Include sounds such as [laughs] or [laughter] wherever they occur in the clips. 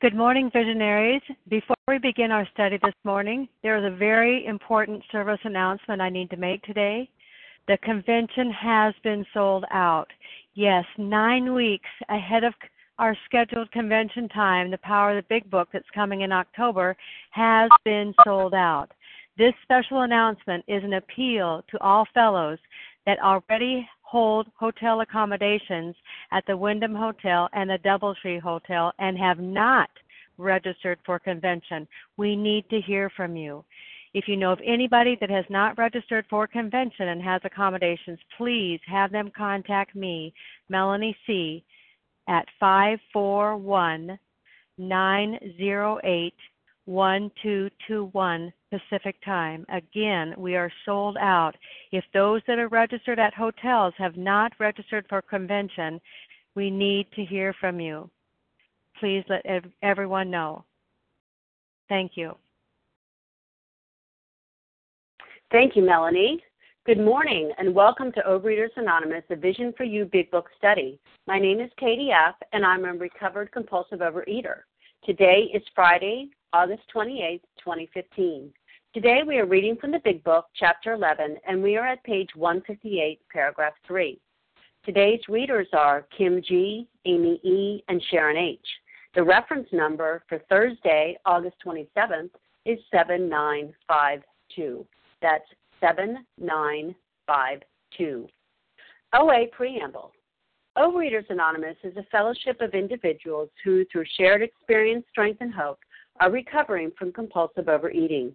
Good morning, visionaries. Before we begin our study this morning, there is a very important service announcement I need to make today. The convention has been sold out. Yes, nine weeks ahead of our scheduled convention time, the Power of the Big Book that's coming in October has been sold out. This special announcement is an appeal to all fellows that already hold hotel accommodations at the Wyndham Hotel and the Doubletree Hotel and have not registered for convention. We need to hear from you. If you know of anybody that has not registered for convention and has accommodations, please have them contact me, Melanie C., at 541 908 1221 Pacific Time. Again, we are sold out. If those that are registered at hotels have not registered for convention, we need to hear from you. Please let ev- everyone know. Thank you. Thank you, Melanie. Good morning and welcome to Overeaters Anonymous, a Vision for You Big Book study. My name is Katie F., and I'm a recovered compulsive overeater. Today is Friday, August 28, 2015. Today we are reading from the Big Book, Chapter 11, and we are at page 158, paragraph 3. Today's readers are Kim G., Amy E., and Sharon H. The reference number for Thursday, August 27th, is 7952. That's 7952. OA Preamble. Overeaters Anonymous is a fellowship of individuals who, through shared experience, strength, and hope, are recovering from compulsive overeating.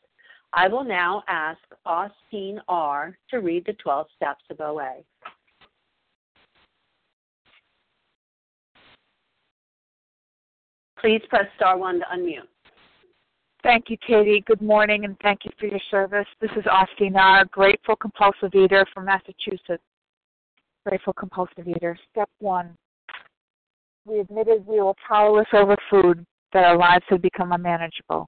I will now ask Austin R. to read the 12 steps of OA. Please press star 1 to unmute. Thank you, Katie. Good morning, and thank you for your service. This is Austin R., grateful compulsive eater from Massachusetts. Grateful compulsive eater. Step one. We admitted we were powerless over food, that our lives had become unmanageable.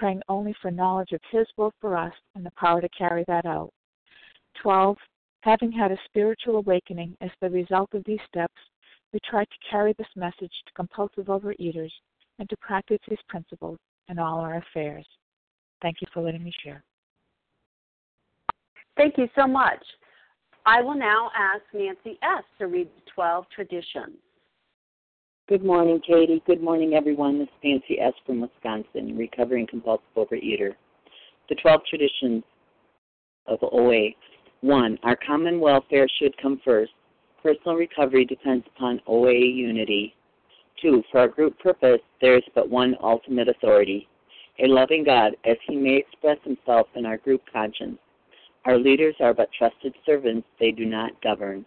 praying only for knowledge of His will for us and the power to carry that out. 12. Having had a spiritual awakening as the result of these steps, we try to carry this message to compulsive overeaters and to practice these principles in all our affairs. Thank you for letting me share. Thank you so much. I will now ask Nancy S. to read the 12 traditions. Good morning, Katie. Good morning, everyone. This is Nancy S. from Wisconsin, recovering compulsive overeater. The 12 traditions of OA. 1. Our common welfare should come first. Personal recovery depends upon OA unity. Two, for our group purpose, there is but one ultimate authority, a loving God, as he may express himself in our group conscience. Our leaders are but trusted servants, they do not govern.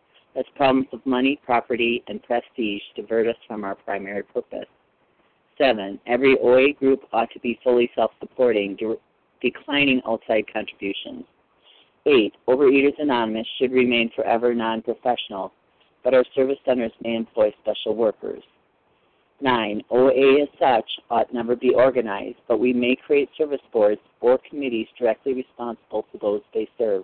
as problems of money, property, and prestige divert us from our primary purpose. 7. Every OA group ought to be fully self supporting, de- declining outside contributions. 8. Overeaters Anonymous should remain forever non professional, but our service centers may employ special workers. 9. OA as such ought never be organized, but we may create service boards or committees directly responsible for those they serve.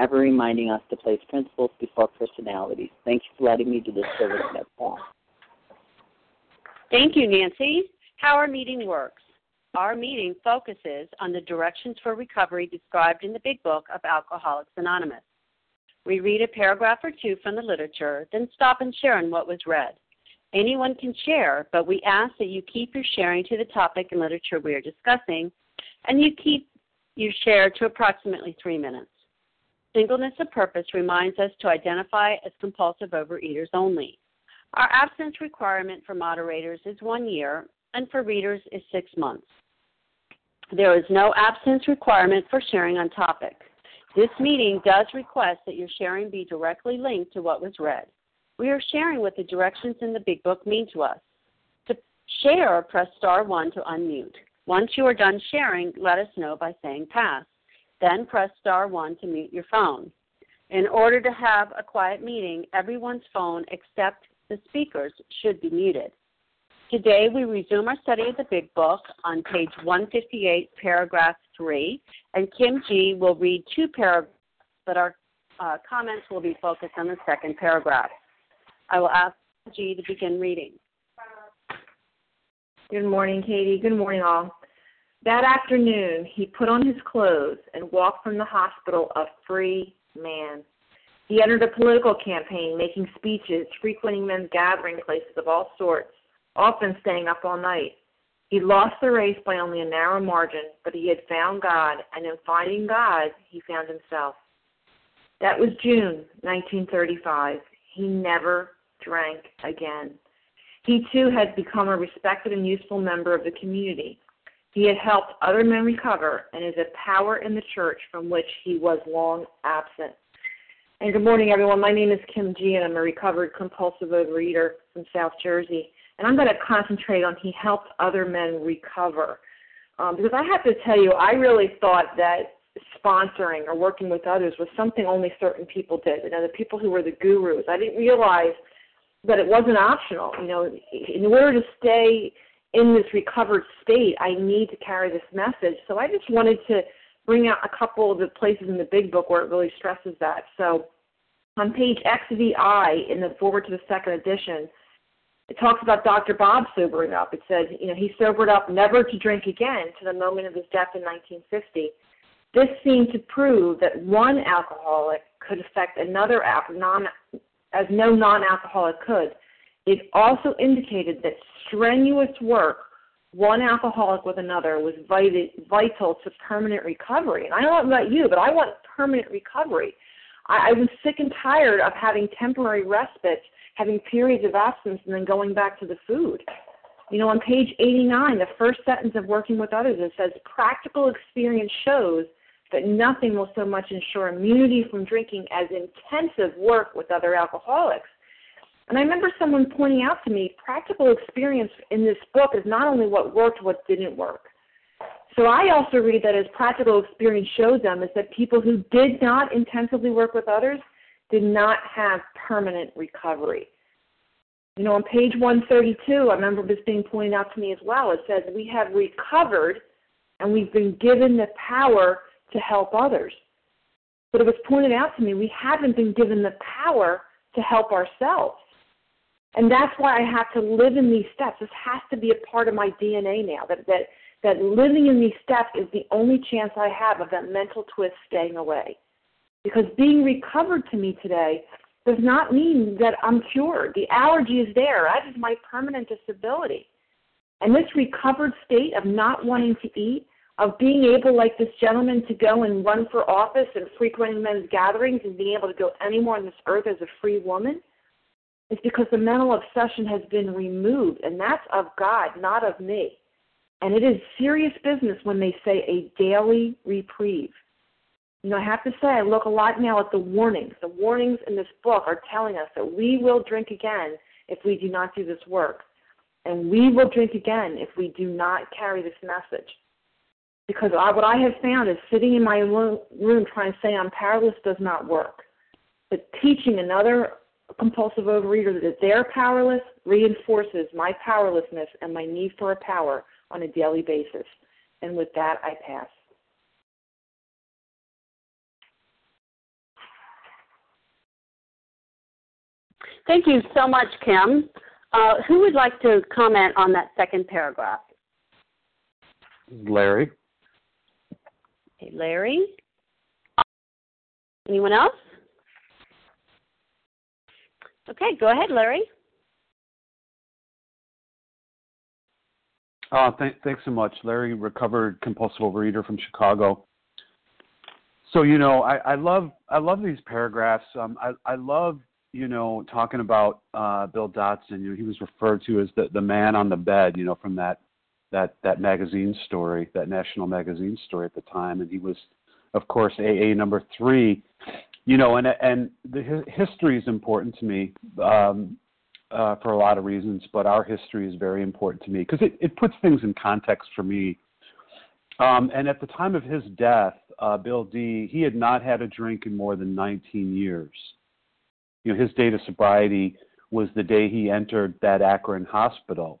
ever reminding us to place principles before personalities. Thank you for letting me do this service at all. Thank you, Nancy. How our meeting works. Our meeting focuses on the directions for recovery described in the Big Book of Alcoholics Anonymous. We read a paragraph or two from the literature, then stop and share on what was read. Anyone can share, but we ask that you keep your sharing to the topic and literature we are discussing, and you keep your share to approximately three minutes. Singleness of purpose reminds us to identify as compulsive overeaters only. Our abstinence requirement for moderators is one year, and for readers is six months. There is no abstinence requirement for sharing on topic. This meeting does request that your sharing be directly linked to what was read. We are sharing what the directions in the Big Book mean to us. To share, press star 1 to unmute. Once you are done sharing, let us know by saying pass. Then press star 1 to mute your phone. In order to have a quiet meeting, everyone's phone except the speaker's should be muted. Today we resume our study of the Big Book on page 158, paragraph 3, and Kim G will read two paragraphs, but our uh, comments will be focused on the second paragraph. I will ask G to begin reading. Good morning, Katie. Good morning, all. That afternoon, he put on his clothes and walked from the hospital a free man. He entered a political campaign, making speeches, frequenting men's gathering places of all sorts, often staying up all night. He lost the race by only a narrow margin, but he had found God, and in finding God, he found himself. That was June 1935. He never drank again. He too had become a respected and useful member of the community. He had helped other men recover and is a power in the church from which he was long absent. And good morning, everyone. My name is Kim G, and I'm a recovered compulsive overeater from South Jersey. And I'm going to concentrate on he helped other men recover. Um, because I have to tell you, I really thought that sponsoring or working with others was something only certain people did. You know, the people who were the gurus. I didn't realize that it wasn't optional. You know, in order to stay in this recovered state, I need to carry this message. So I just wanted to bring out a couple of the places in the big book where it really stresses that. So on page XVI in the foreword to the second edition, it talks about Dr. Bob sobering up. It said, you know, he sobered up never to drink again to the moment of his death in 1950. This seemed to prove that one alcoholic could affect another non as no non alcoholic could. It also indicated that strenuous work, one alcoholic with another, was vital to permanent recovery. And I don't know about you, but I want permanent recovery. I, I was sick and tired of having temporary respite, having periods of absence, and then going back to the food. You know, on page 89, the first sentence of Working with Others, it says, Practical experience shows that nothing will so much ensure immunity from drinking as intensive work with other alcoholics. And I remember someone pointing out to me practical experience in this book is not only what worked, what didn't work. So I also read that as practical experience shows them is that people who did not intensively work with others did not have permanent recovery. You know, on page 132, I remember this being pointed out to me as well. It says, We have recovered and we've been given the power to help others. But it was pointed out to me we haven't been given the power to help ourselves. And that's why I have to live in these steps. This has to be a part of my DNA now. That that that living in these steps is the only chance I have of that mental twist staying away. Because being recovered to me today does not mean that I'm cured. The allergy is there. That is my permanent disability. And this recovered state of not wanting to eat, of being able, like this gentleman, to go and run for office and frequenting men's gatherings and being able to go anywhere on this earth as a free woman, is because the mental obsession has been removed. And that's of God, not of me. And it is serious business when they say a daily reprieve. You know, I have to say, I look a lot now at the warnings. The warnings in this book are telling us that we will drink again if we do not do this work. And we will drink again if we do not carry this message. Because I, what I have found is sitting in my room trying to say I'm powerless does not work. But teaching another compulsive overeater that they're powerless reinforces my powerlessness and my need for a power on a daily basis. And with that, I pass. Thank you so much, Kim. Uh, who would like to comment on that second paragraph? Larry. Okay, Larry. Anyone else? Okay, go ahead, Larry. Uh, th- thanks so much, Larry. Recovered compulsive overeater from Chicago. So you know, I, I love I love these paragraphs. Um, I, I love you know, talking about uh, Bill Dotson, you know, he was referred to as the the man on the bed, you know, from that that that magazine story, that national magazine story at the time, and he was, of course, AA number three, you know, and and the history is important to me um, uh, for a lot of reasons, but our history is very important to me because it it puts things in context for me. Um, and at the time of his death, uh, Bill D, he had not had a drink in more than 19 years you know, his date of sobriety was the day he entered that Akron hospital.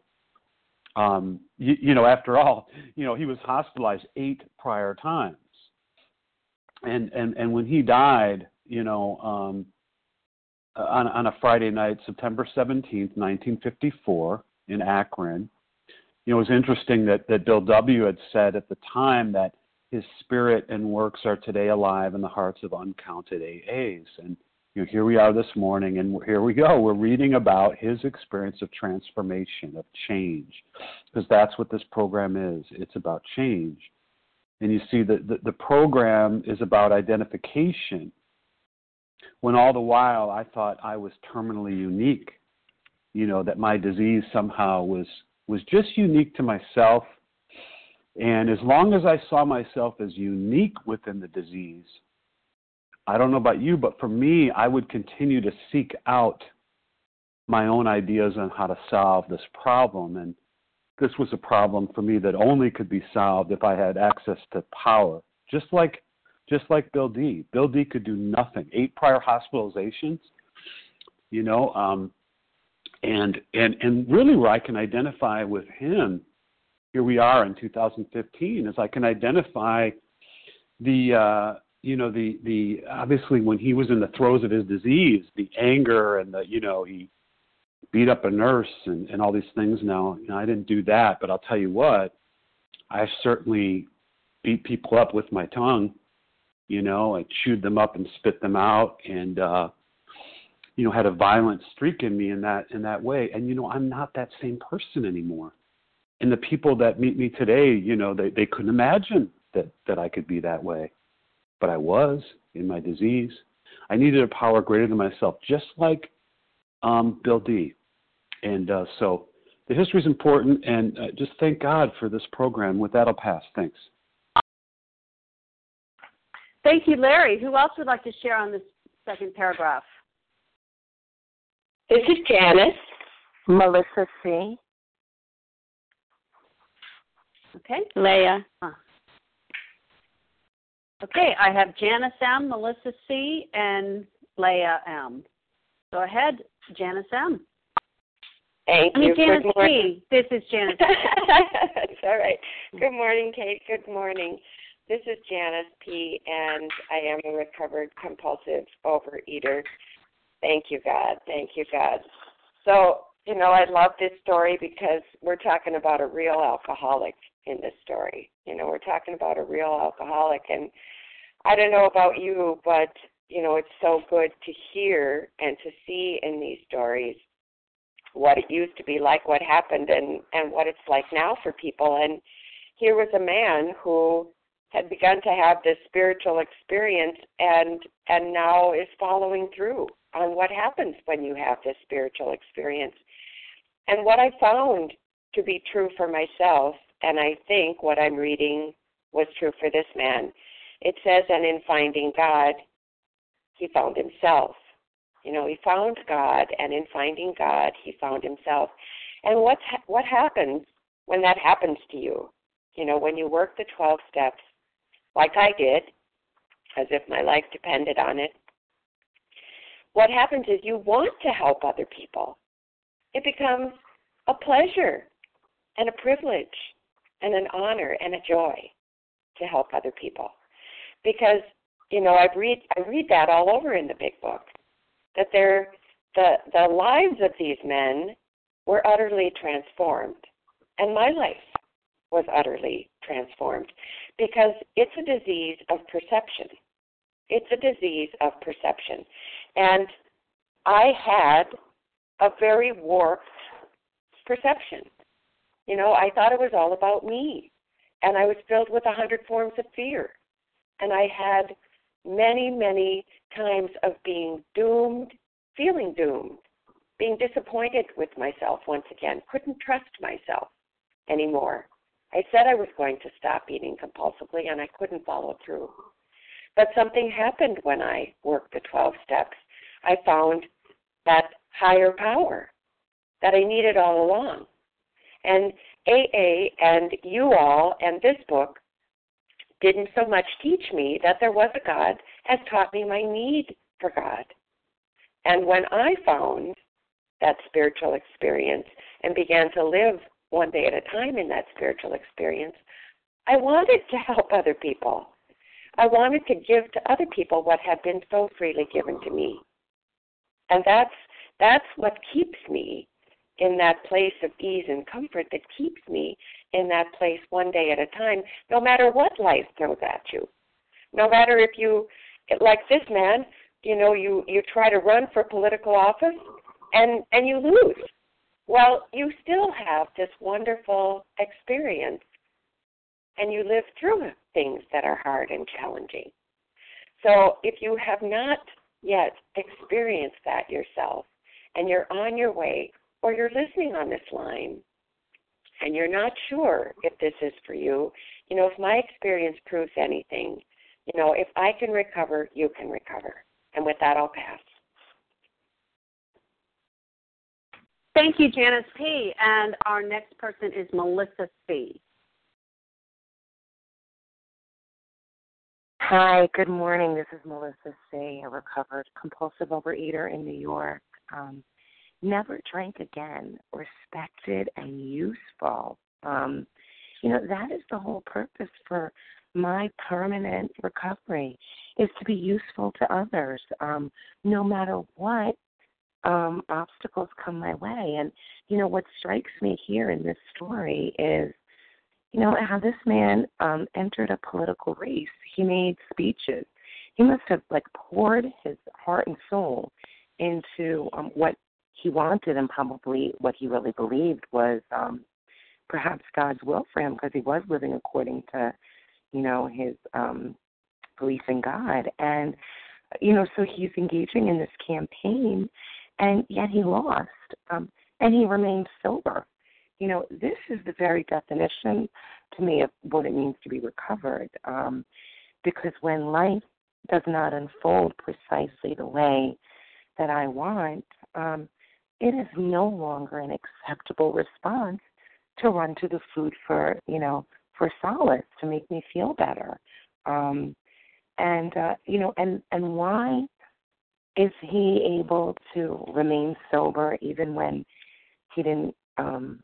Um, you, you know, after all, you know, he was hospitalized eight prior times, and and and when he died, you know, um, on on a Friday night, September seventeenth, nineteen fifty four, in Akron. You know, it was interesting that that Bill W. had said at the time that his spirit and works are today alive in the hearts of uncounted AAs, and you know, here we are this morning, and here we go. We're reading about his experience of transformation, of change, because that's what this program is. It's about change. And you see that the, the program is about identification, when all the while I thought I was terminally unique. You know, that my disease somehow was was just unique to myself. And as long as I saw myself as unique within the disease, I don't know about you, but for me, I would continue to seek out my own ideas on how to solve this problem. And this was a problem for me that only could be solved if I had access to power. Just like just like Bill D. Bill D could do nothing. Eight prior hospitalizations, you know, um, and and and really where I can identify with him, here we are in 2015, is I can identify the uh, you know the the obviously when he was in the throes of his disease the anger and the you know he beat up a nurse and and all these things now you know i didn't do that but i'll tell you what i certainly beat people up with my tongue you know i chewed them up and spit them out and uh you know had a violent streak in me in that in that way and you know i'm not that same person anymore and the people that meet me today you know they they couldn't imagine that that i could be that way but I was in my disease. I needed a power greater than myself, just like um, Bill D. And uh, so the history is important, and uh, just thank God for this program. With that, I'll pass. Thanks. Thank you, Larry. Who else would like to share on this second paragraph? This is Janice. Melissa C. Okay. Leah. Huh. Okay, I have Janice M., Melissa C., and Leah M. Go ahead, Janice M. Thank I mean, you. Janice Good morning. P. This is Janice. That's [laughs] all right. Good morning, Kate. Good morning. This is Janice P. and I am a recovered compulsive overeater. Thank you, God. Thank you, God. So, you know, I love this story because we're talking about a real alcoholic in this story. You know, we're talking about a real alcoholic. And I don't know about you, but, you know, it's so good to hear and to see in these stories what it used to be like, what happened, and, and what it's like now for people. And here was a man who had begun to have this spiritual experience and and now is following through on what happens when you have this spiritual experience. And what I found to be true for myself, and I think what I'm reading was true for this man, it says, and in finding God, he found himself. You know, he found God, and in finding God, he found himself. And what's ha- what happens when that happens to you? You know, when you work the 12 steps, like I did, as if my life depended on it, what happens is you want to help other people. It becomes a pleasure and a privilege and an honor and a joy to help other people. Because, you know, I read I read that all over in the big book. That they're the the lives of these men were utterly transformed. And my life was utterly transformed because it's a disease of perception. It's a disease of perception. And I had a very warped perception. You know, I thought it was all about me. And I was filled with a hundred forms of fear. And I had many, many times of being doomed, feeling doomed, being disappointed with myself once again, couldn't trust myself anymore. I said I was going to stop eating compulsively and I couldn't follow through. But something happened when I worked the 12 steps. I found that higher power that I needed all along. And AA and you all and this book didn't so much teach me that there was a God as taught me my need for God. And when I found that spiritual experience and began to live one day at a time in that spiritual experience, I wanted to help other people. I wanted to give to other people what had been so freely given to me. And that's that's what keeps me in that place of ease and comfort that keeps me in that place one day at a time, no matter what life throws at you. No matter if you like this man, you know, you, you try to run for political office and, and you lose. Well, you still have this wonderful experience and you live through things that are hard and challenging. So if you have not yet experienced that yourself and you're on your way or you're listening on this line and you're not sure if this is for you, you know, if my experience proves anything, you know, if I can recover, you can recover. And with that, I'll pass. Thank you, Janice P. And our next person is Melissa C. Hi, good morning. This is Melissa C., a recovered compulsive overeater in New York. Um, never drank again, respected and useful. Um, you know, that is the whole purpose for my permanent recovery is to be useful to others, um, no matter what um, obstacles come my way. And, you know, what strikes me here in this story is, you know, how this man um, entered a political race. He made speeches. He must have, like, poured his heart and soul into um, what he wanted and probably what he really believed was um, perhaps God's will for him because he was living according to, you know, his um, belief in God. And, you know, so he's engaging in this campaign and yet he lost. Um, and he remained sober. You know, this is the very definition to me of what it means to be recovered. Um, because when life does not unfold precisely the way that I want, um, it is no longer an acceptable response to run to the food for, you know, for solace to make me feel better. Um, and uh, you know, and and why is he able to remain sober even when he didn't um,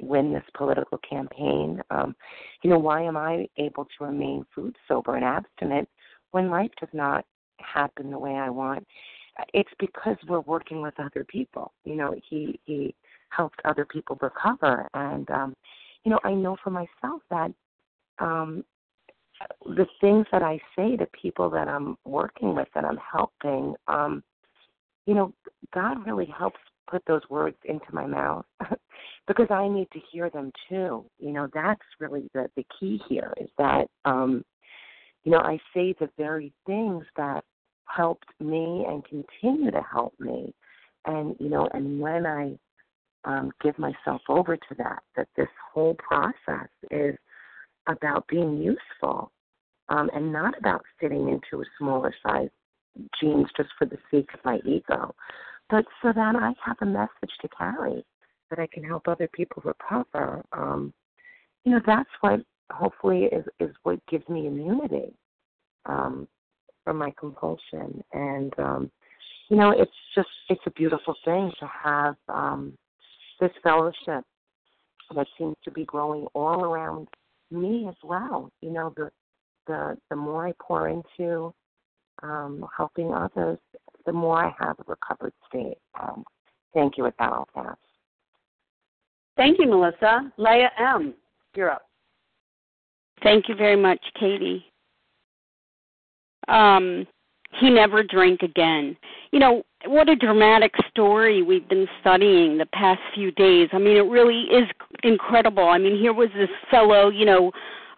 win this political campaign? Um, you know, why am I able to remain food sober and abstinent when life does not happen the way I want? It's because we're working with other people. You know, he he helped other people recover, and um, you know, I know for myself that um, the things that I say to people that I'm working with, that I'm helping, um, you know, God really helps put those words into my mouth [laughs] because I need to hear them too. You know, that's really the the key here is that um you know, I say the very things that helped me and continue to help me. And you know, and when I um give myself over to that, that this whole process is about being useful um, and not about fitting into a smaller size jeans just for the sake of my ego, but so that I have a message to carry that I can help other people recover. Um, you know, that's what hopefully is is what gives me immunity um, from my compulsion, and um, you know, it's just it's a beautiful thing to have um, this fellowship that seems to be growing all around me as well. You know, the the the more I pour into um, helping others, the more I have a recovered state. Um, thank you, with that I'll pass. Thank you, Melissa. Leah M., you're up. Thank you very much, Katie. Um, he never drank again. You know, what a dramatic story we've been studying the past few days. I mean, it really is incredible. I mean, here was this fellow, you know,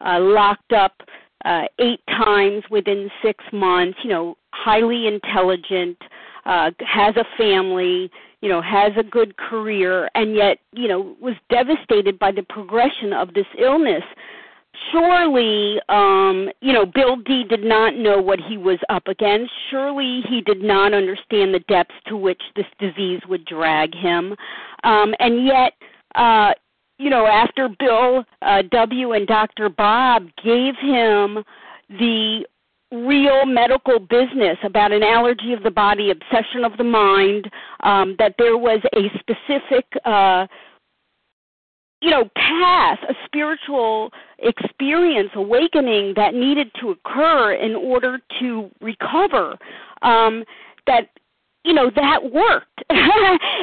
uh, locked up uh, eight times within six months, you know, highly intelligent, uh, has a family, you know, has a good career, and yet, you know, was devastated by the progression of this illness. Surely, um, you know, Bill D did not know what he was up against. Surely he did not understand the depths to which this disease would drag him. Um, and yet, uh, you know, after Bill uh, W. and Dr. Bob gave him the real medical business about an allergy of the body, obsession of the mind, um, that there was a specific, uh, you know, path, a spiritual experience, awakening that needed to occur in order to recover. Um, that you know that worked. [laughs]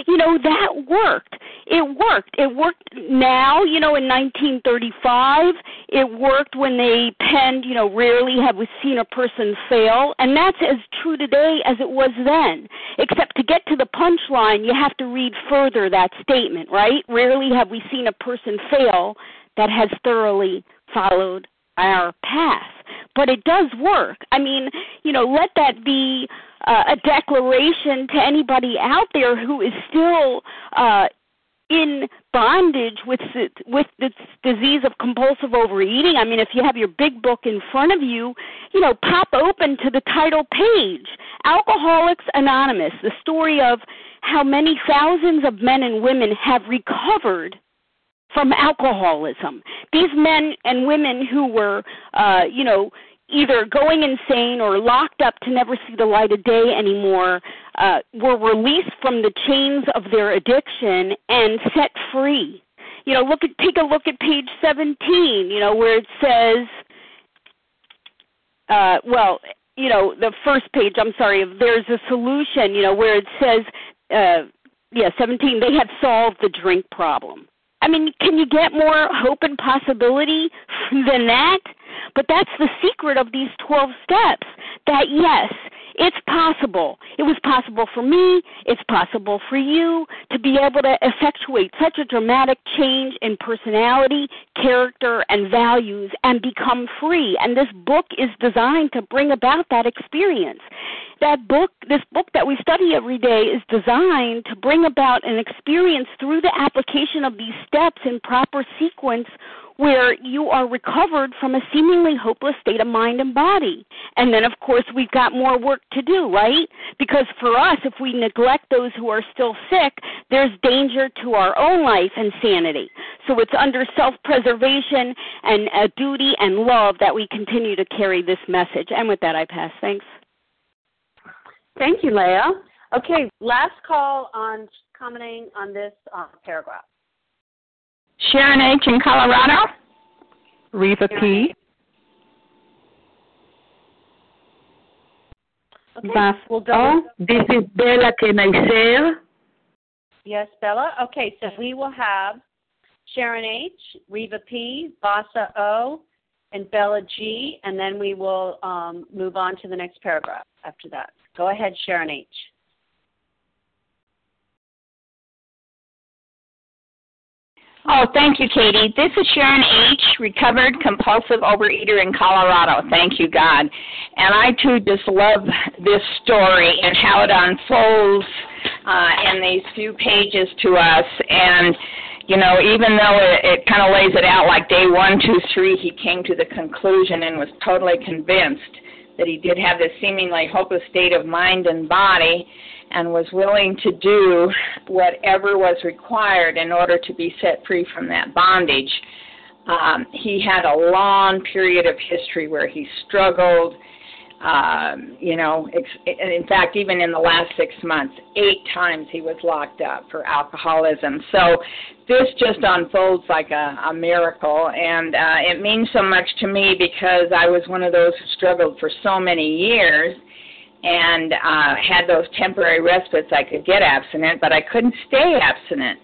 You know that worked. It worked. It worked now you know in 1935 it worked when they penned you know rarely have we seen a person fail and that's as true today as it was then. Except to get to the punchline you have to read further that statement right? Rarely have we seen a person fail that has thoroughly followed our path. But it does work. I mean you know let that be uh, a declaration to anybody out there who is still uh, in bondage with with this disease of compulsive overeating. I mean, if you have your big book in front of you, you know, pop open to the title page, Alcoholics Anonymous, the story of how many thousands of men and women have recovered from alcoholism. These men and women who were, uh, you know, either going insane or locked up to never see the light of day anymore uh, were released from the chains of their addiction and set free. You know, look at take a look at page 17. You know where it says, uh, well, you know the first page. I'm sorry. There's a solution. You know where it says, uh, yeah, 17. They have solved the drink problem. I mean, can you get more hope and possibility than that? But that's the secret of these 12 steps that yes, it's possible. It was possible for me, it's possible for you to be able to effectuate such a dramatic change in personality, character, and values and become free. And this book is designed to bring about that experience. That book, this book that we study every day, is designed to bring about an experience through the application of these steps in proper sequence where you are recovered from a seemingly hopeless state of mind and body. And then, of course, we've got more work to do, right? Because for us, if we neglect those who are still sick, there's danger to our own life and sanity. So it's under self preservation and a duty and love that we continue to carry this message. And with that, I pass. Thanks. Thank you, Leah. Okay, last call on commenting on this uh, paragraph. Sharon H. in Colorado. Reva P. Okay, Bas- we'll go. oh, this is Bella. Can I share? Yes, Bella. Okay, so we will have Sharon H, Reva P, Vasa O, and Bella G, and then we will um, move on to the next paragraph after that. Go ahead, Sharon H. Oh, thank you, Katie. This is Sharon H., recovered compulsive overeater in Colorado. Thank you, God. And I too just love this story and how it unfolds uh, in these few pages to us. And you know, even though it, it kind of lays it out like day one, two, three, he came to the conclusion and was totally convinced that he did have this seemingly hopeless state of mind and body and was willing to do whatever was required in order to be set free from that bondage. Um, he had a long period of history where he struggled. Um, you know, in fact, even in the last six months, eight times he was locked up for alcoholism. So this just unfolds like a, a miracle, and uh, it means so much to me because I was one of those who struggled for so many years and uh, had those temporary respites, I could get abstinent, but I couldn't stay abstinent.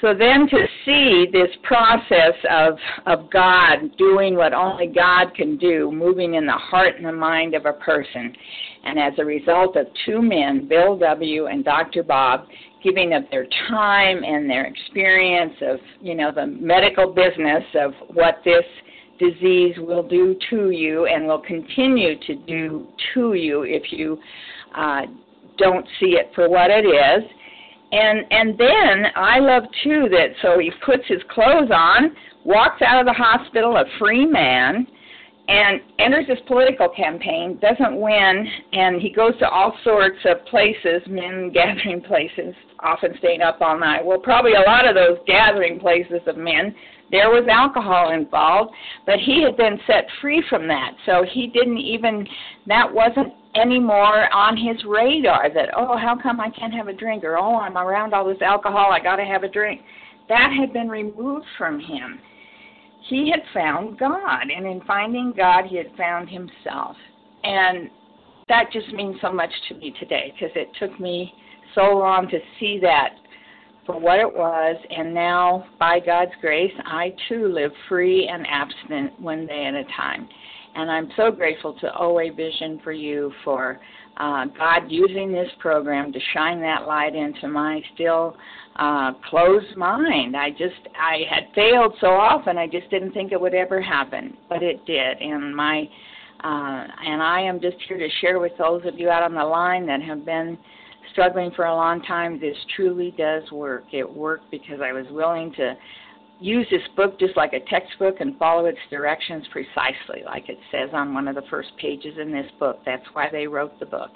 So then to see this process of of God doing what only God can do, moving in the heart and the mind of a person, and as a result of two men, Bill W. and Dr. Bob, giving of their time and their experience of you know the medical business of what this disease will do to you and will continue to do to you if you uh, don't see it for what it is. And and then I love too that so he puts his clothes on, walks out of the hospital a free man, and enters his political campaign, doesn't win, and he goes to all sorts of places, men [laughs] gathering places, often staying up all night. Well, probably a lot of those gathering places of men, there was alcohol involved, but he had been set free from that. So he didn't even, that wasn't anymore on his radar that, oh, how come I can't have a drink? Or, oh, I'm around all this alcohol, I got to have a drink. That had been removed from him he had found God, and in finding God, he had found himself. And that just means so much to me today because it took me so long to see that for what it was, and now, by God's grace, I too live free and abstinent one day at a time. And I'm so grateful to OA Vision for you for uh, God using this program to shine that light into my still uh, closed mind. I just I had failed so often. I just didn't think it would ever happen, but it did. And my uh, and I am just here to share with those of you out on the line that have been struggling for a long time. This truly does work. It worked because I was willing to use this book just like a textbook and follow its directions precisely, like it says on one of the first pages in this book. That's why they wrote the book.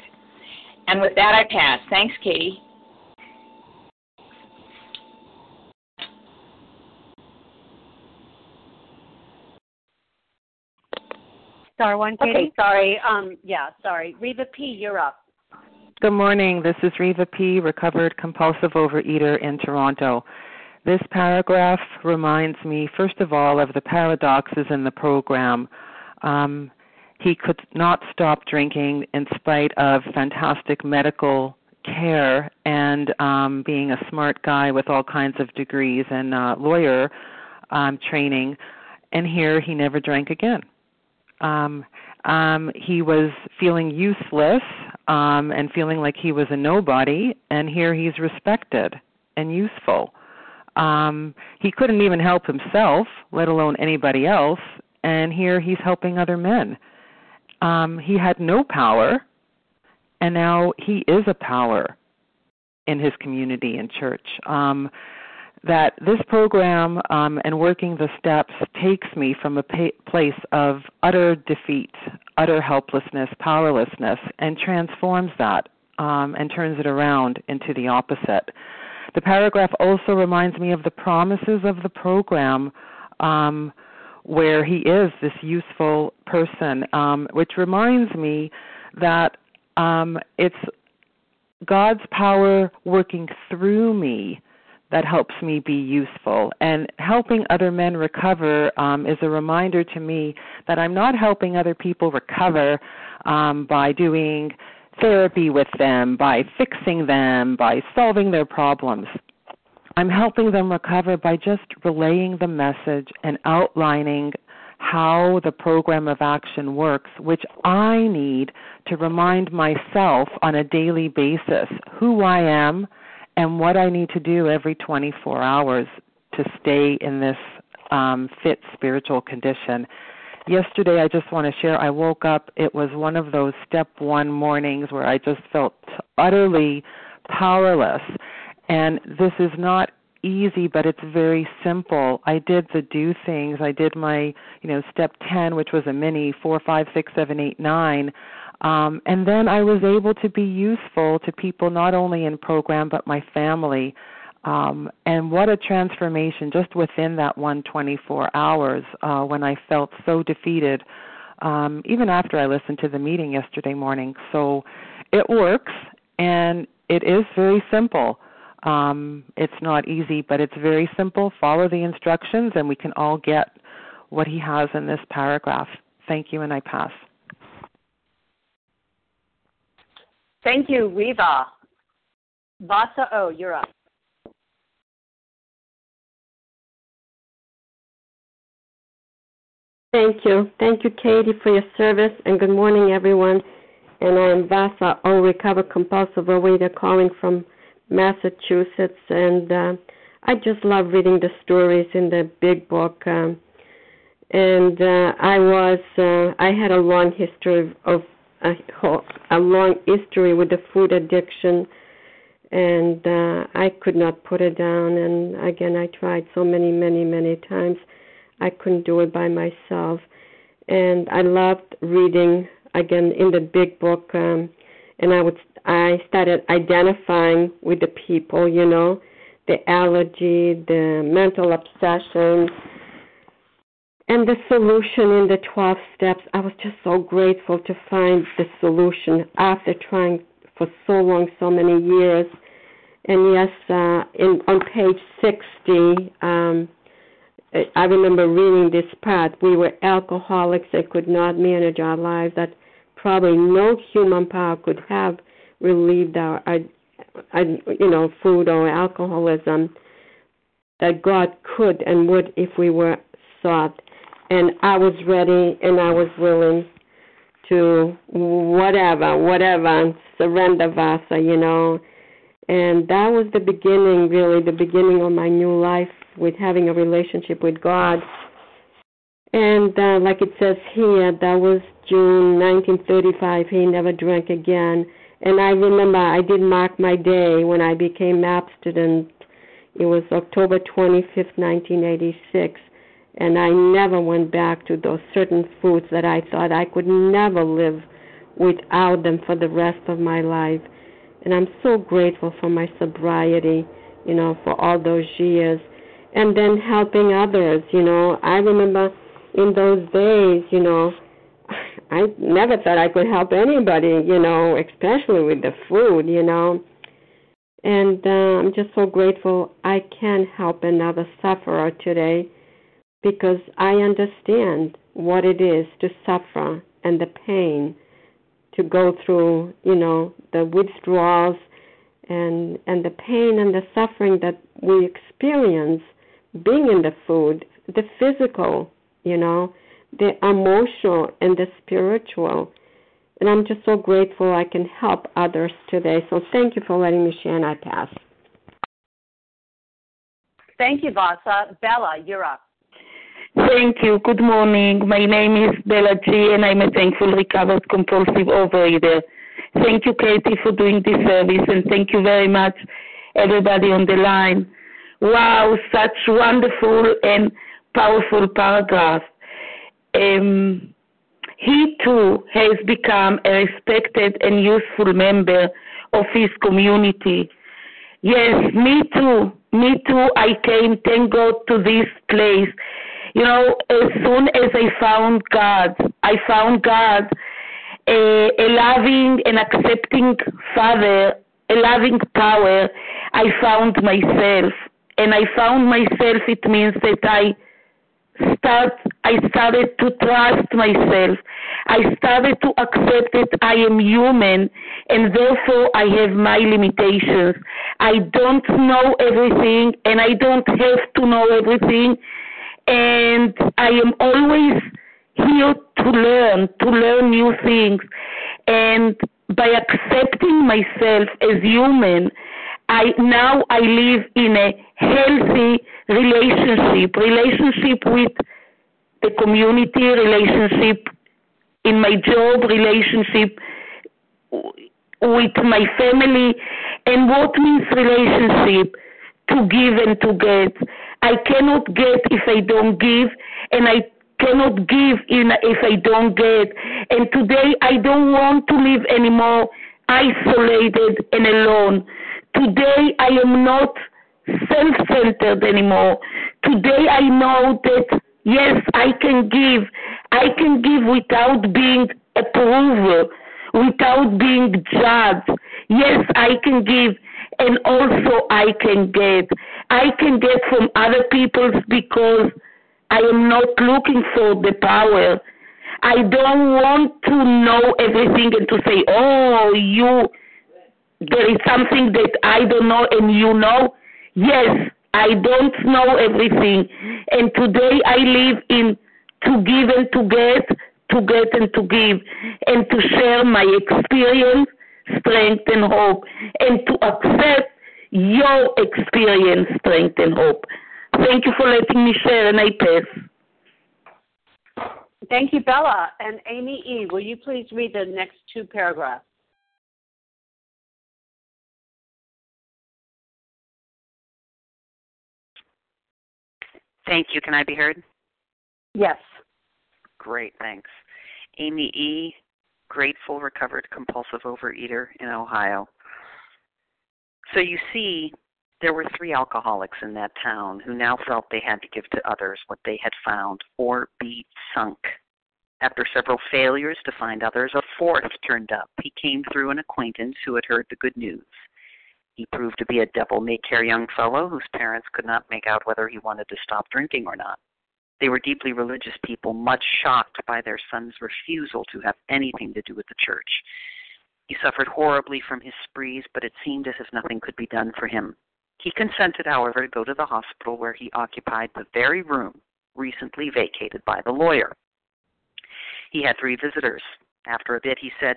And with that, I pass. Thanks, Katie. Star one, Katie. Okay, sorry. Um, yeah, sorry. Reva P, you're up. Good morning. This is Reva P., recovered compulsive overeater in Toronto. This paragraph reminds me, first of all, of the paradoxes in the program. Um, he could not stop drinking in spite of fantastic medical care and um, being a smart guy with all kinds of degrees and uh, lawyer um, training. And here he never drank again. Um, um, he was feeling useless um, and feeling like he was a nobody, and here he's respected and useful. Um, he couldn't even help himself, let alone anybody else, and here he's helping other men. Um, he had no power, and now he is a power in his community and church. Um, that this program um, and working the steps takes me from a pa- place of utter defeat, utter helplessness, powerlessness, and transforms that um, and turns it around into the opposite. The paragraph also reminds me of the promises of the program. Um, where he is this useful person, um, which reminds me that um, it's God's power working through me that helps me be useful. And helping other men recover um, is a reminder to me that I'm not helping other people recover um, by doing therapy with them, by fixing them, by solving their problems. I'm helping them recover by just relaying the message and outlining how the program of action works, which I need to remind myself on a daily basis who I am and what I need to do every 24 hours to stay in this um, fit spiritual condition. Yesterday, I just want to share, I woke up, it was one of those step one mornings where I just felt utterly powerless. And this is not easy, but it's very simple. I did the do things. I did my, you know, step 10, which was a mini, four, five, six, seven, eight, nine. Um, and then I was able to be useful to people not only in program but my family. Um, and what a transformation just within that 124 hours uh, when I felt so defeated, um, even after I listened to the meeting yesterday morning. So it works, and it is very simple. Um, it's not easy, but it's very simple. Follow the instructions, and we can all get what he has in this paragraph. Thank you, and I pass. Thank you, Riva. Vasa O, you're up. Thank you. Thank you, Katie, for your service, and good morning, everyone. And I am Vasa O, recovered compulsive overeater, calling from Massachusetts. And uh, I just love reading the stories in the big book. Um, and uh, I was, uh, I had a long history of, of a, a long history with the food addiction, and uh, I could not put it down. And again, I tried so many, many, many times. I couldn't do it by myself. And I loved reading again in the big book. Um, and I would I started identifying with the people, you know, the allergy, the mental obsession, and the solution in the 12 steps. I was just so grateful to find the solution after trying for so long, so many years. And yes, uh, in on page 60, um, I remember reading this part. We were alcoholics that could not manage our lives. That probably no human power could have relieved our, our, our you know food or alcoholism. That God could and would if we were sought. And I was ready and I was willing to whatever, whatever, surrender Vasa, you know. And that was the beginning, really, the beginning of my new life with having a relationship with God. And uh, like it says here, that was June 1935. He never drank again. And I remember I did mark my day when I became abstinent. It was October 25th, 1986. And I never went back to those certain foods that I thought I could never live without them for the rest of my life. And I'm so grateful for my sobriety, you know, for all those years and then helping others. You know, I remember in those days, you know, [laughs] I never thought I could help anybody, you know, especially with the food, you know. And uh, I'm just so grateful I can help another sufferer today because I understand what it is to suffer and the pain to go through, you know, the withdrawals and and the pain and the suffering that we experience being in the food, the physical, you know, the emotional and the spiritual. And I'm just so grateful I can help others today. So thank you for letting me share and I pass. Thank you, Vasa. Bella, you're up. Thank you. Good morning. My name is Bella G, and I'm a thankful recovered compulsive overeater. Thank you, Katie, for doing this service, and thank you very much, everybody on the line. Wow, such wonderful and powerful paragraph. Um, he too has become a respected and useful member of his community. Yes, me too. Me too. I came, thank God, to this place. You know, as soon as I found God, I found God a, a loving and accepting Father, a loving power, I found myself. And I found myself, it means that I start I started to trust myself. I started to accept that I am human and therefore I have my limitations. I don't know everything and I don't have to know everything and I am always here to learn, to learn new things. And by accepting myself as human, I now I live in a healthy relationship, relationship with the community, relationship in my job, relationship with my family, and what means relationship to give and to get. I cannot get if I don't give, and I cannot give if I don't get. And today I don't want to live anymore isolated and alone. Today I am not self centered anymore. Today I know that yes, I can give. I can give without being approved, without being judged. Yes, I can give and also I can get. I can get from other people because I am not looking for the power. I don't want to know everything and to say, oh, you there is something that I don't know and you know? Yes, I don't know everything. And today I live in to give and to get, to get and to give, and to share my experience, strength, and hope, and to accept your experience, strength, and hope. Thank you for letting me share, and I pass. Thank you, Bella. And Amy E., will you please read the next two paragraphs? Thank you. Can I be heard? Yes. Great, thanks. Amy E., grateful, recovered compulsive overeater in Ohio. So you see, there were three alcoholics in that town who now felt they had to give to others what they had found or be sunk. After several failures to find others, a fourth turned up. He came through an acquaintance who had heard the good news. He proved to be a devil may care young fellow whose parents could not make out whether he wanted to stop drinking or not. They were deeply religious people, much shocked by their son's refusal to have anything to do with the church. He suffered horribly from his sprees, but it seemed as if nothing could be done for him. He consented, however, to go to the hospital where he occupied the very room recently vacated by the lawyer. He had three visitors. After a bit, he said,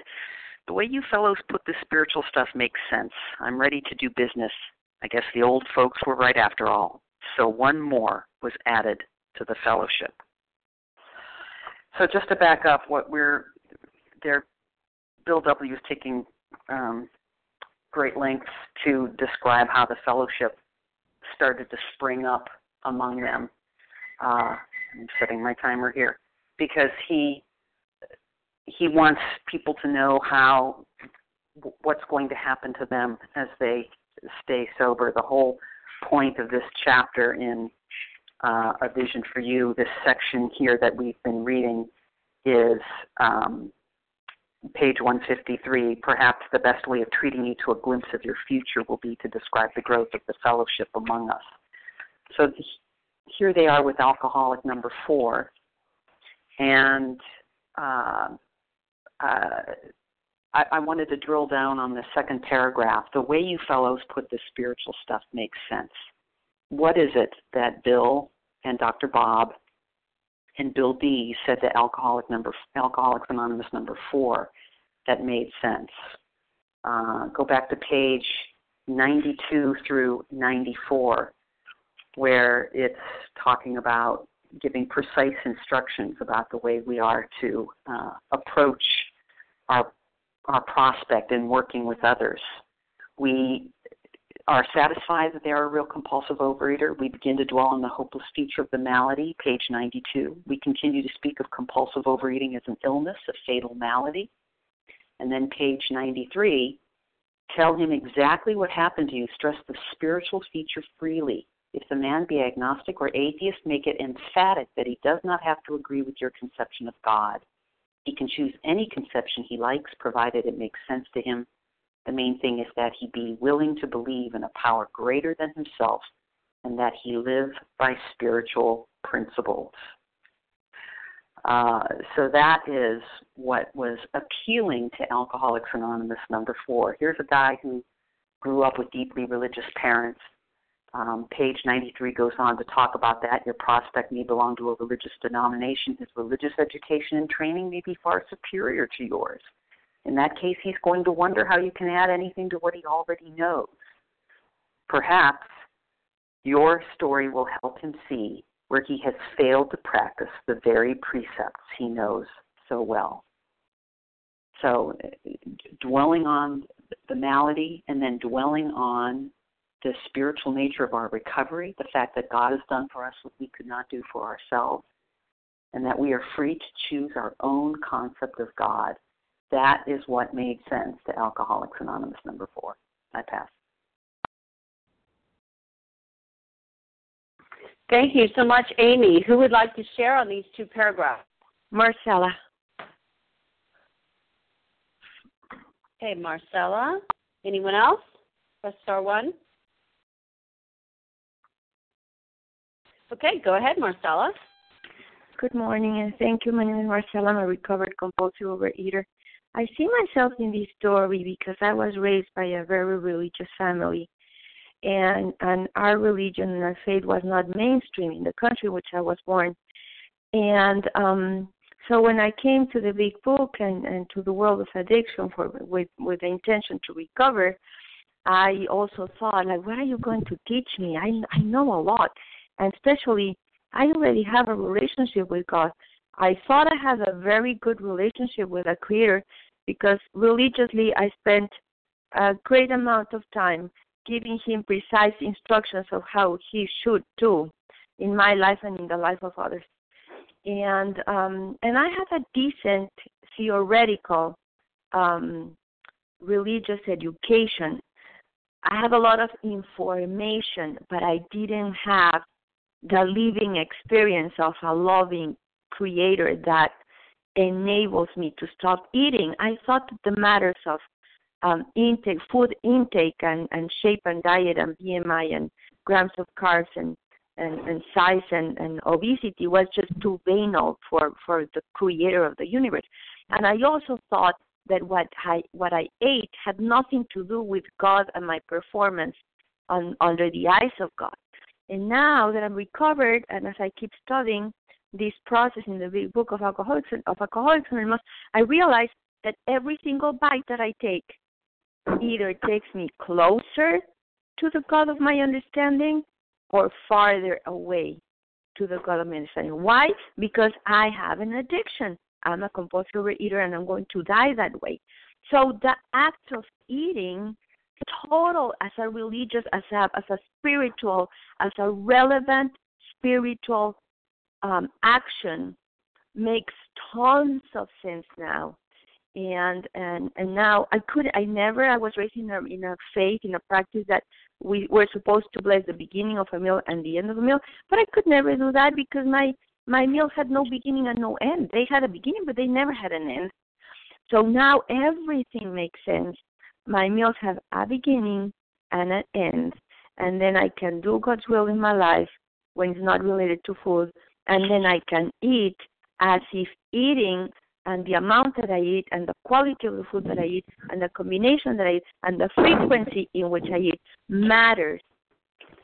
the way you fellows put this spiritual stuff makes sense. I'm ready to do business. I guess the old folks were right after all. So one more was added to the fellowship. So just to back up, what we're there, Bill W. is taking um, great lengths to describe how the fellowship started to spring up among them. Uh, I'm setting my timer here because he he wants people to know how what's going to happen to them as they stay sober. The whole point of this chapter in uh, A Vision for You, this section here that we've been reading, is um, page 153. Perhaps the best way of treating you to a glimpse of your future will be to describe the growth of the fellowship among us. So here they are with alcoholic number four. And uh, uh, I, I wanted to drill down on the second paragraph. The way you fellows put the spiritual stuff makes sense. What is it that Bill and Dr. Bob and Bill D said to Alcoholic number Alcoholics Anonymous number four that made sense? Uh, go back to page 92 through 94, where it's talking about giving precise instructions about the way we are to uh, approach our our prospect in working with others. We are satisfied that they are a real compulsive overeater. We begin to dwell on the hopeless future of the malady, page 92. We continue to speak of compulsive overeating as an illness, a fatal malady. And then page 93, tell him exactly what happened to you. Stress the spiritual feature freely. If the man be agnostic or atheist, make it emphatic that he does not have to agree with your conception of God. He can choose any conception he likes, provided it makes sense to him The main thing is that he be willing to believe in a power greater than himself and that he live by spiritual principles. Uh, so that is what was appealing to Alcoholics Anonymous number four. Here's a guy who grew up with deeply religious parents. Um, page 93 goes on to talk about that. Your prospect may belong to a religious denomination. His religious education and training may be far superior to yours. In that case, he's going to wonder how you can add anything to what he already knows. Perhaps your story will help him see where he has failed to practice the very precepts he knows so well. So, dwelling on the malady and then dwelling on the spiritual nature of our recovery, the fact that God has done for us what we could not do for ourselves, and that we are free to choose our own concept of God, that is what made sense to Alcoholics Anonymous number four. I pass. Thank you so much, Amy. Who would like to share on these two paragraphs? Marcella. Okay, Marcella. Anyone else? Press star one. Okay, go ahead, Marcella. Good morning and thank you. My name is Marcella. I'm a recovered compulsive overeater. I see myself in this story because I was raised by a very religious family and and our religion and our faith was not mainstream in the country which I was born. And um so when I came to the big book and, and to the world of addiction for with with the intention to recover, I also thought like what are you going to teach me? I I know a lot. And especially I already have a relationship with God. I thought I had a very good relationship with a creator because religiously I spent a great amount of time giving him precise instructions of how he should do in my life and in the life of others. And um, and I had a decent theoretical um, religious education. I have a lot of information, but I didn't have the living experience of a loving creator that enables me to stop eating. I thought that the matters of um, intake, food intake, and, and shape and diet and BMI and grams of carbs and and, and size and, and obesity was just too banal for for the creator of the universe. And I also thought that what I what I ate had nothing to do with God and my performance on under the eyes of God. And now that I'm recovered and as I keep studying this process in the big book of Alcoholics of Alcoholics Anonymous, I realized that every single bite that I take either takes me closer to the God of my understanding or farther away to the God of my understanding. Why? Because I have an addiction. I'm a compulsive overeater and I'm going to die that way. So the act of eating total as a religious, as a as a spiritual, as a relevant spiritual um, action makes tons of sense now and and and now I could I never I was raised in a in a faith in a practice that we were supposed to bless the beginning of a meal and the end of a meal, but I could never do that because my my meals had no beginning and no end. They had a beginning, but they never had an end. So now everything makes sense. My meals have a beginning and an end, and then I can do God's will in my life when it's not related to food, and then I can eat as if eating and the amount that I eat and the quality of the food that I eat and the combination that I eat and the frequency in which I eat matters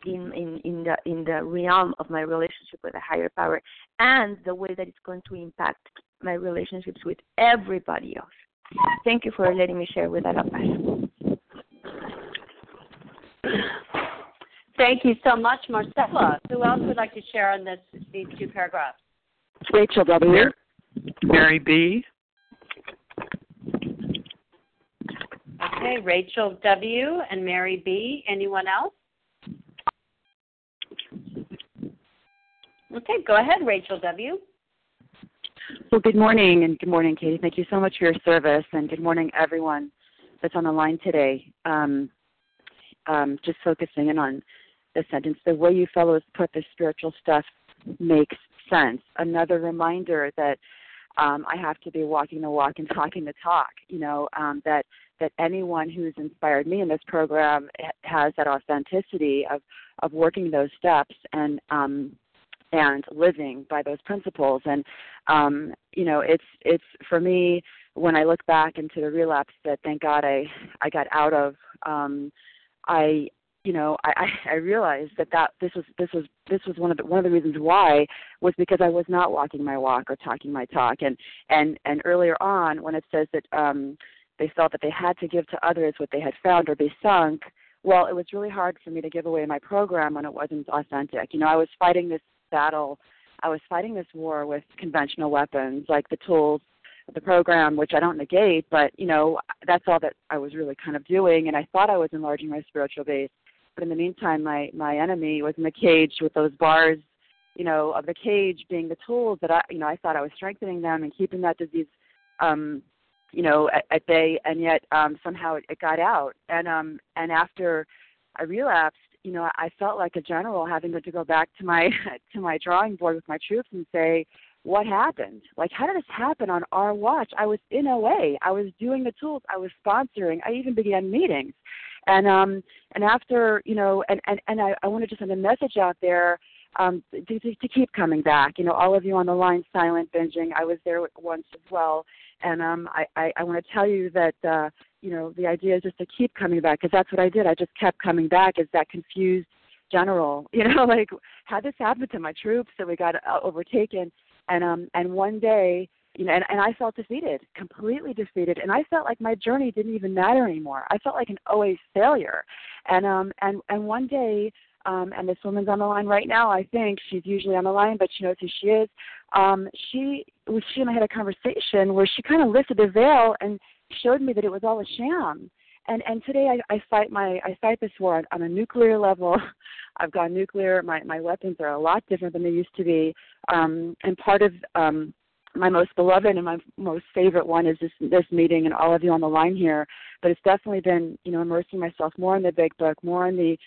in, in, in the in the realm of my relationship with a higher power and the way that it's going to impact my relationships with everybody else. Thank you for letting me share with that. Thank you so much, Marcella. Who else would like to share on this these two paragraphs? Rachel W. Mary B. Okay, Rachel W. and Mary B. Anyone else? Okay, go ahead, Rachel W. Well, good morning, and good morning, Katie. Thank you so much for your service, and good morning, everyone that's on the line today. Um, um, just focusing in on the sentence, the way you fellows put the spiritual stuff makes sense. Another reminder that um, I have to be walking the walk and [laughs] talking the talk. You know um, that that anyone who's inspired me in this program has that authenticity of of working those steps and um and living by those principles and um you know it's it's for me when i look back into the relapse that thank god i i got out of um i you know i i realized that that this was this was this was one of the one of the reasons why was because i was not walking my walk or talking my talk. And and and earlier on when it says that um they felt that they had to give to others what they had found or be sunk well it was really hard for me to give away my program when it wasn't authentic. You know i was fighting this battle i was fighting this war with conventional weapons like the tools the program, which I don't negate, but you know that's all that I was really kind of doing, and I thought I was enlarging my spiritual base, but in the meantime, my my enemy was in the cage with those bars, you know, of the cage being the tools that I, you know, I thought I was strengthening them and keeping that disease, um, you know, at, at bay, and yet um, somehow it, it got out, and um, and after I relapsed, you know, I felt like a general having to go back to my [laughs] to my drawing board with my troops and say, what happened? Like, how did this happen on our watch? I was in OA. I was doing the tools. I was sponsoring. I even began meetings. And um and after, you know, and, and, and I, I wanted to just send a message out there um to, to, to keep coming back. You know, all of you on the line silent binging. I was there once as well. And um I, I, I want to tell you that uh, you know, the idea is just to keep coming back because that's what I did. I just kept coming back as that confused general, [laughs] you know, like how this happened to my troops that we got uh, overtaken and um and one day you know and, and i felt defeated completely defeated and i felt like my journey didn't even matter anymore i felt like an oa failure and um and and one day um and this woman's on the line right now i think she's usually on the line but she knows who she is um she she and i had a conversation where she kind of lifted the veil and showed me that it was all a sham and and today I, I fight my I fight this war on, on a nuclear level. [laughs] I've gone nuclear. My my weapons are a lot different than they used to be. Um, and part of um, my most beloved and my most favorite one is this this meeting and all of you on the line here. But it's definitely been you know immersing myself more in the big book, more in the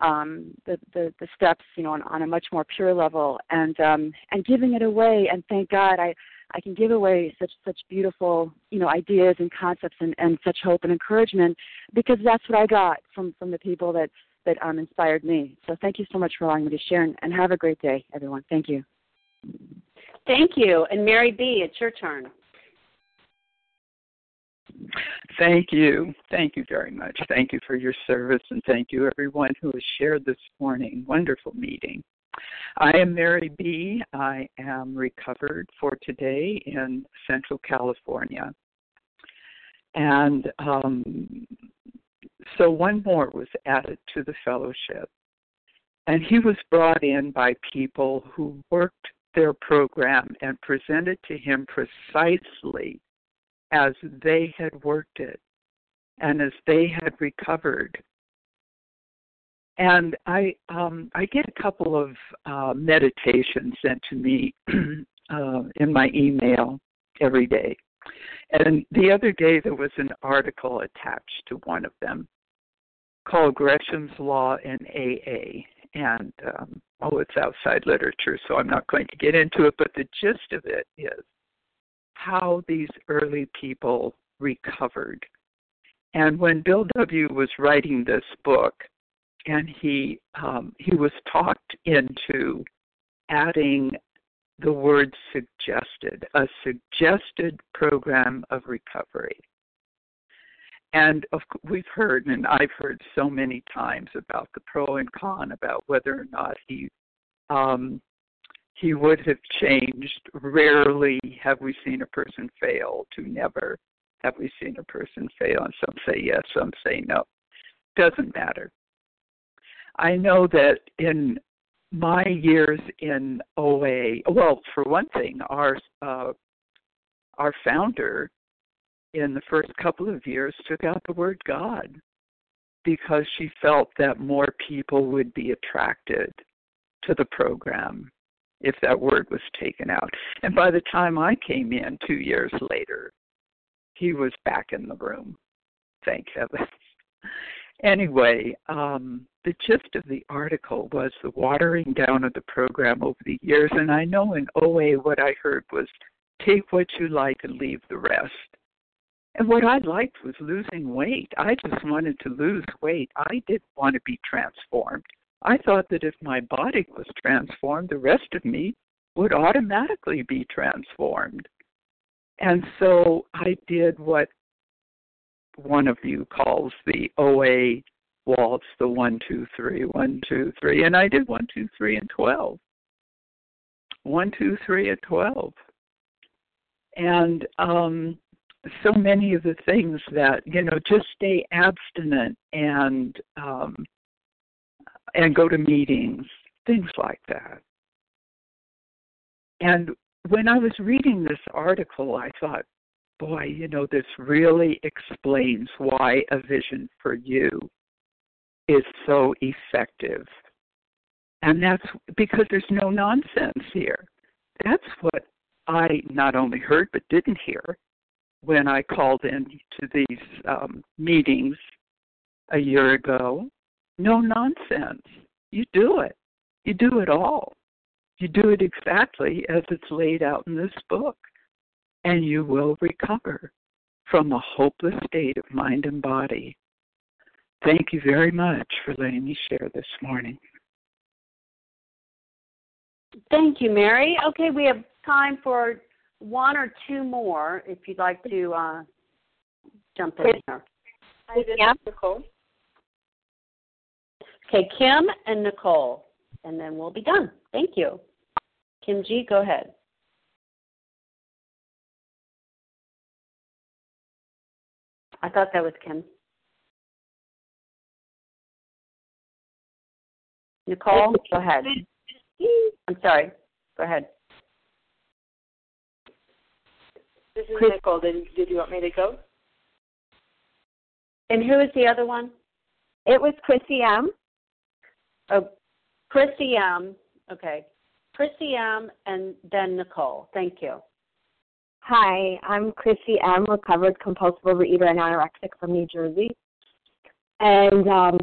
um, the, the the steps you know on, on a much more pure level, and um, and giving it away. And thank God I I can give away such such beautiful you know ideas and concepts and, and such hope and encouragement because that's what I got from from the people that that um, inspired me. So thank you so much for allowing me to share and, and have a great day, everyone. Thank you. Thank you. And Mary B, it's your turn. Thank you. Thank you very much. Thank you for your service and thank you everyone who has shared this morning. Wonderful meeting. I am Mary B. I am recovered for today in Central California. And um, so one more was added to the fellowship. And he was brought in by people who worked their program and presented to him precisely as they had worked it and as they had recovered and I um, I get a couple of uh, meditations sent to me [clears throat] uh, in my email every day. And the other day there was an article attached to one of them called Gresham's Law in AA. And um, oh, it's outside literature, so I'm not going to get into it. But the gist of it is how these early people recovered. And when Bill W. was writing this book, and he um, he was talked into adding the word suggested, a suggested program of recovery. And of, we've heard, and I've heard so many times about the pro and con about whether or not he um, he would have changed. Rarely have we seen a person fail. To never have we seen a person fail. And some say yes, some say no. Doesn't matter. I know that in my years in OA, well, for one thing, our uh, our founder in the first couple of years took out the word God because she felt that more people would be attracted to the program if that word was taken out. And by the time I came in two years later, he was back in the room. Thank heaven. [laughs] Anyway, um, the gist of the article was the watering down of the program over the years, and I know in OA what I heard was take what you like and leave the rest. And what I liked was losing weight. I just wanted to lose weight. I didn't want to be transformed. I thought that if my body was transformed, the rest of me would automatically be transformed. And so I did what one of you calls the OA waltz, the one, two, three, one, two, three. And I did one, two, three, and 12. One, two, three, and 12. And um, so many of the things that, you know, just stay abstinent and, um, and go to meetings, things like that. And when I was reading this article, I thought, boy, you know, this really explains why a vision for you is so effective. And that's because there's no nonsense here. That's what I not only heard but didn't hear when I called in to these um, meetings a year ago. No nonsense. You do it. You do it all. You do it exactly as it's laid out in this book, and you will recover from a hopeless state of mind and body. Thank you very much for letting me share this morning. Thank you, Mary. Okay, we have time for one or two more if you'd like to uh, jump in here. Hi, this is Nicole. Okay, Kim and Nicole, and then we'll be done. Thank you. Kim G, go ahead. I thought that was Kim. Nicole, go ahead. I'm sorry. Go ahead. This is Nicole. Did, did you want me to go? And who is the other one? It was Chrissy M. Oh, Chrissy M. Okay. Chrissy M. and then Nicole. Thank you. Hi, I'm Chrissy M., recovered compulsive overeater and anorexic from New Jersey. And um,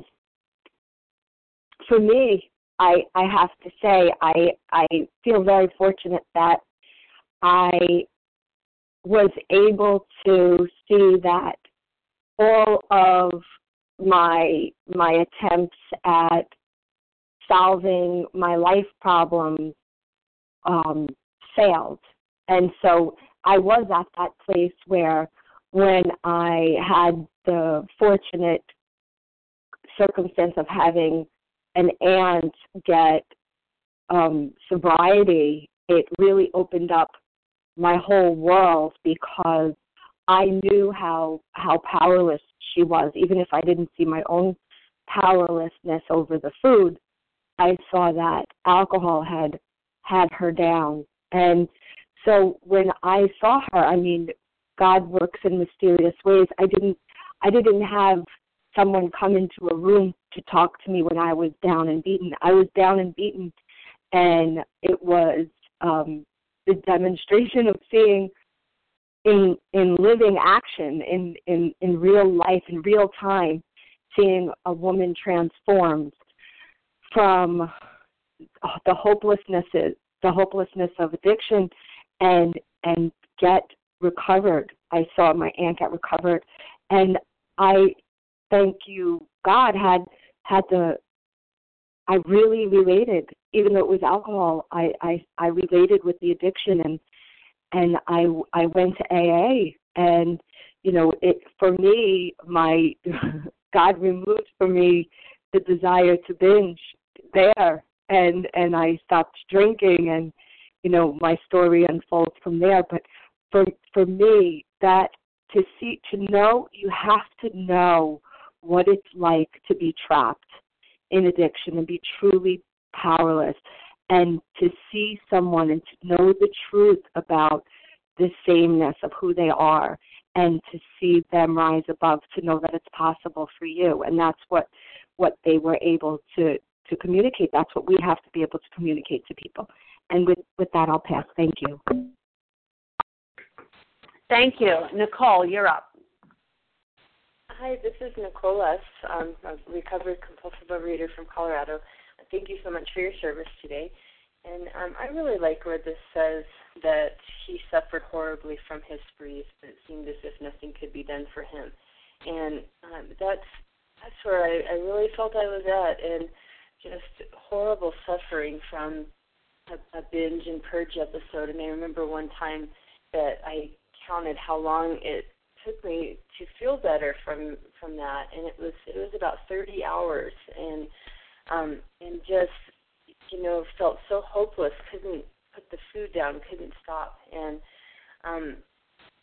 for me, I I have to say I I feel very fortunate that I was able to see that all of my my attempts at solving my life problems um, failed, and so I was at that place where when I had the fortunate circumstance of having an aunt get um, sobriety, it really opened up my whole world because I knew how how powerless she was. Even if I didn't see my own powerlessness over the food, I saw that alcohol had had her down. And so when I saw her, I mean, God works in mysterious ways. I didn't I didn't have someone come into a room to talk to me when I was down and beaten. I was down and beaten and it was um the demonstration of seeing in in living action in in in real life in real time seeing a woman transformed from the hopelessnesses the hopelessness of addiction and and get recovered. I saw my aunt get recovered. And i thank you god had had the i really related even though it was alcohol i i i related with the addiction and and i i went to aa and you know it for me my [laughs] god removed from me the desire to binge there and and i stopped drinking and you know my story unfolds from there. But for for me that to see to know you have to know what it's like to be trapped in addiction and be truly powerless and to see someone and to know the truth about the sameness of who they are and to see them rise above to know that it's possible for you. And that's what what they were able to to communicate. That's what we have to be able to communicate to people. And with with that i'll pass. Thank you. Thank you. Nicole you're up Hi, this is Nicola, um, a recovered compulsive reader from Colorado. Thank you so much for your service today. And um, I really like where this says that he suffered horribly from his sprees, but it seemed as if nothing could be done for him. And um, that's that's where I, I really felt I was at, and just horrible suffering from a, a binge and purge episode. And I remember one time that I counted how long it took me to feel better from from that, and it was it was about 30 hours, and um, and just you know felt so hopeless, couldn't put the food down, couldn't stop, and um,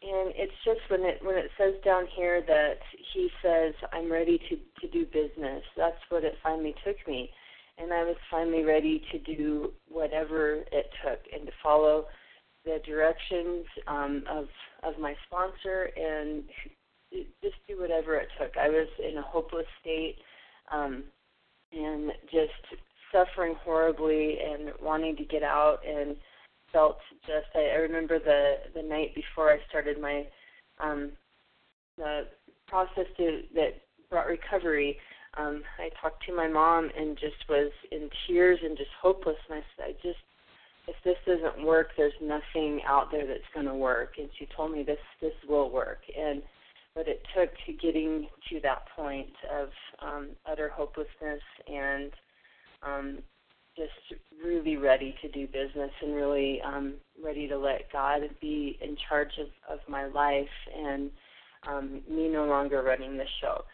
and it's just when it when it says down here that he says I'm ready to to do business. That's what it finally took me, and I was finally ready to do whatever it took and to follow the directions um, of of my sponsor and just do whatever it took. I was in a hopeless state um, and just suffering horribly and wanting to get out and felt just I, I remember the the night before I started my um the process to that brought recovery um I talked to my mom and just was in tears and just hopeless. hopelessness I just if this doesn't work there's nothing out there that's going to work and she told me this this will work and but it took to getting to that point of um utter hopelessness and um just really ready to do business and really um, ready to let God be in charge of, of my life and um, me no longer running the show.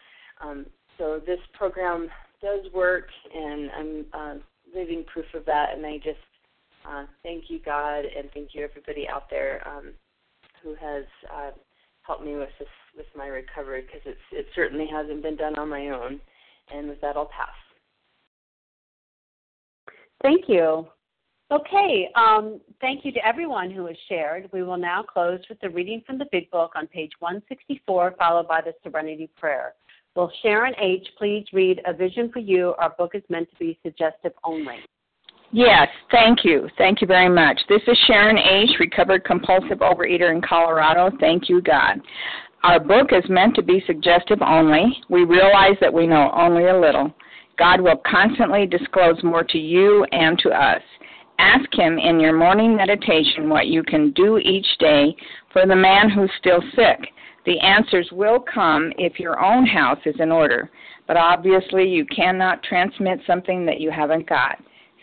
Um, so this program does work, and I'm uh, living proof of that. And I just uh, thank you, God, and thank you everybody out there um, who has uh, helped me with this with my recovery because it's it certainly hasn't been done on my own. And with that, I'll pass. Thank you. Okay, um, thank you to everyone who has shared. We will now close with the reading from the Big Book on page 164, followed by the Serenity Prayer. Will Sharon H. please read A Vision for You? Our book is meant to be suggestive only. Yes, thank you. Thank you very much. This is Sharon H., recovered compulsive overeater in Colorado. Thank you, God. Our book is meant to be suggestive only. We realize that we know only a little. God will constantly disclose more to you and to us. Ask Him in your morning meditation what you can do each day for the man who's still sick. The answers will come if your own house is in order, but obviously you cannot transmit something that you haven't got.